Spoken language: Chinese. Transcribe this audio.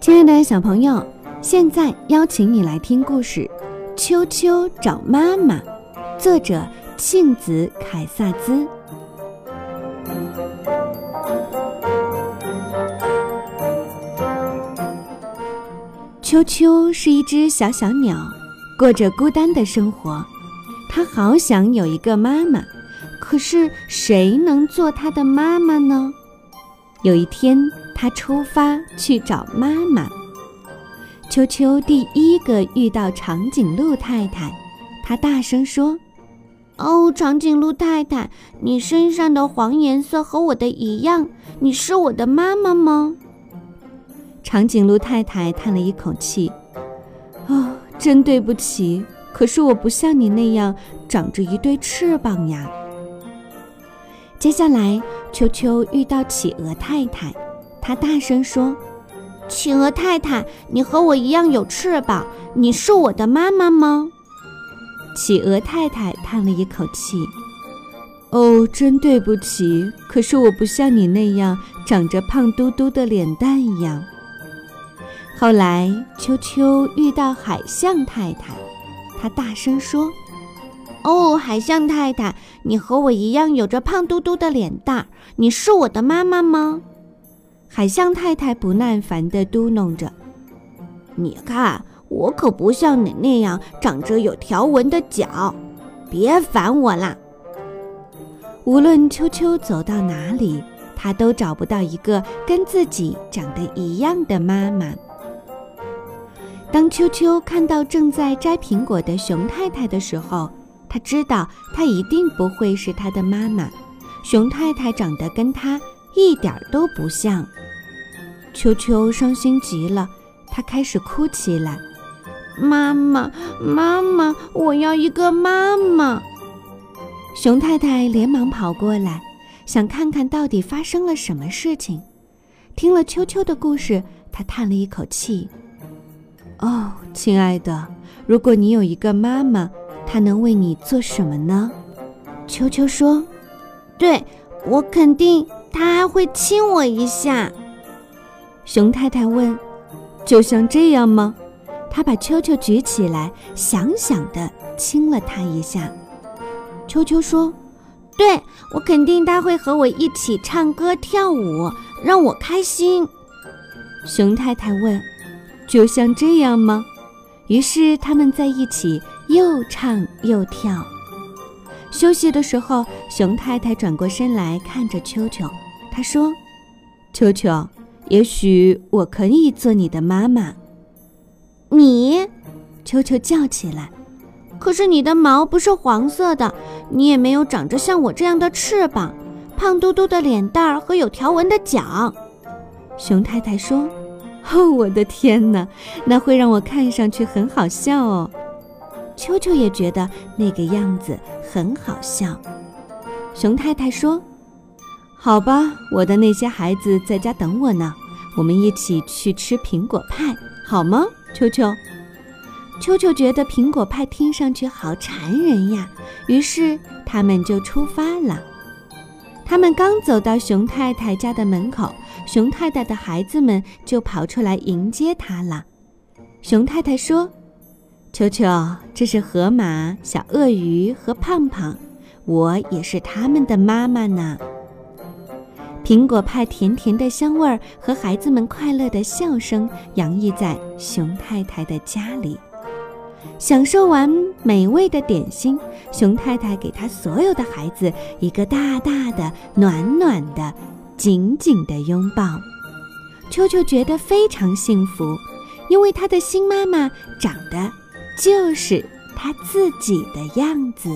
亲爱的小朋友，现在邀请你来听故事《秋秋找妈妈》，作者庆子凯萨兹。秋秋是一只小小鸟，过着孤单的生活。它好想有一个妈妈，可是谁能做它的妈妈呢？有一天，它出发去找妈妈。秋秋第一个遇到长颈鹿太太，他大声说：“哦，长颈鹿太太，你身上的黄颜色和我的一样，你是我的妈妈吗？”长颈鹿太太叹了一口气：“哦，真对不起，可是我不像你那样长着一对翅膀呀。”接下来，秋秋遇到企鹅太太，他大声说。企鹅太太，你和我一样有翅膀，你是我的妈妈吗？企鹅太太叹了一口气：“哦，真对不起，可是我不像你那样长着胖嘟嘟的脸蛋一样。”后来，秋秋遇到海象太太，他大声说：“哦，海象太太，你和我一样有着胖嘟嘟的脸蛋，你是我的妈妈吗？”海象太太不耐烦地嘟哝着：“你看，我可不像你那样长着有条纹的脚，别烦我啦。”无论秋秋走到哪里，她都找不到一个跟自己长得一样的妈妈。当秋秋看到正在摘苹果的熊太太的时候，她知道她一定不会是她的妈妈。熊太太长得跟她一点都不像。秋秋伤心极了，她开始哭起来：“妈妈，妈妈，我要一个妈妈！”熊太太连忙跑过来，想看看到底发生了什么事情。听了秋秋的故事，她叹了一口气：“哦，亲爱的，如果你有一个妈妈，她能为你做什么呢？”秋秋说：“对，我肯定，她还会亲我一下。”熊太太问：“就像这样吗？”他把秋秋举起来，想想的亲了他一下。秋秋说：“对，我肯定他会和我一起唱歌跳舞，让我开心。”熊太太问：“就像这样吗？”于是他们在一起又唱又跳。休息的时候，熊太太转过身来看着秋秋，她说：“秋秋。”也许我可以做你的妈妈。你，秋秋叫起来。可是你的毛不是黄色的，你也没有长着像我这样的翅膀，胖嘟嘟的脸蛋儿和有条纹的脚。熊太太说：“哦，我的天哪，那会让我看上去很好笑哦。”秋秋也觉得那个样子很好笑。熊太太说：“好吧，我的那些孩子在家等我呢。”我们一起去吃苹果派，好吗，秋秋？秋秋觉得苹果派听上去好馋人呀，于是他们就出发了。他们刚走到熊太太家的门口，熊太太的孩子们就跑出来迎接他了。熊太太说：“秋秋，这是河马、小鳄鱼和胖胖，我也是他们的妈妈呢。”苹果派甜甜的香味儿和孩子们快乐的笑声洋溢在熊太太的家里。享受完美味的点心，熊太太给她所有的孩子一个大大的、暖暖的、紧紧的拥抱。秋秋觉得非常幸福，因为她的新妈妈长得就是她自己的样子。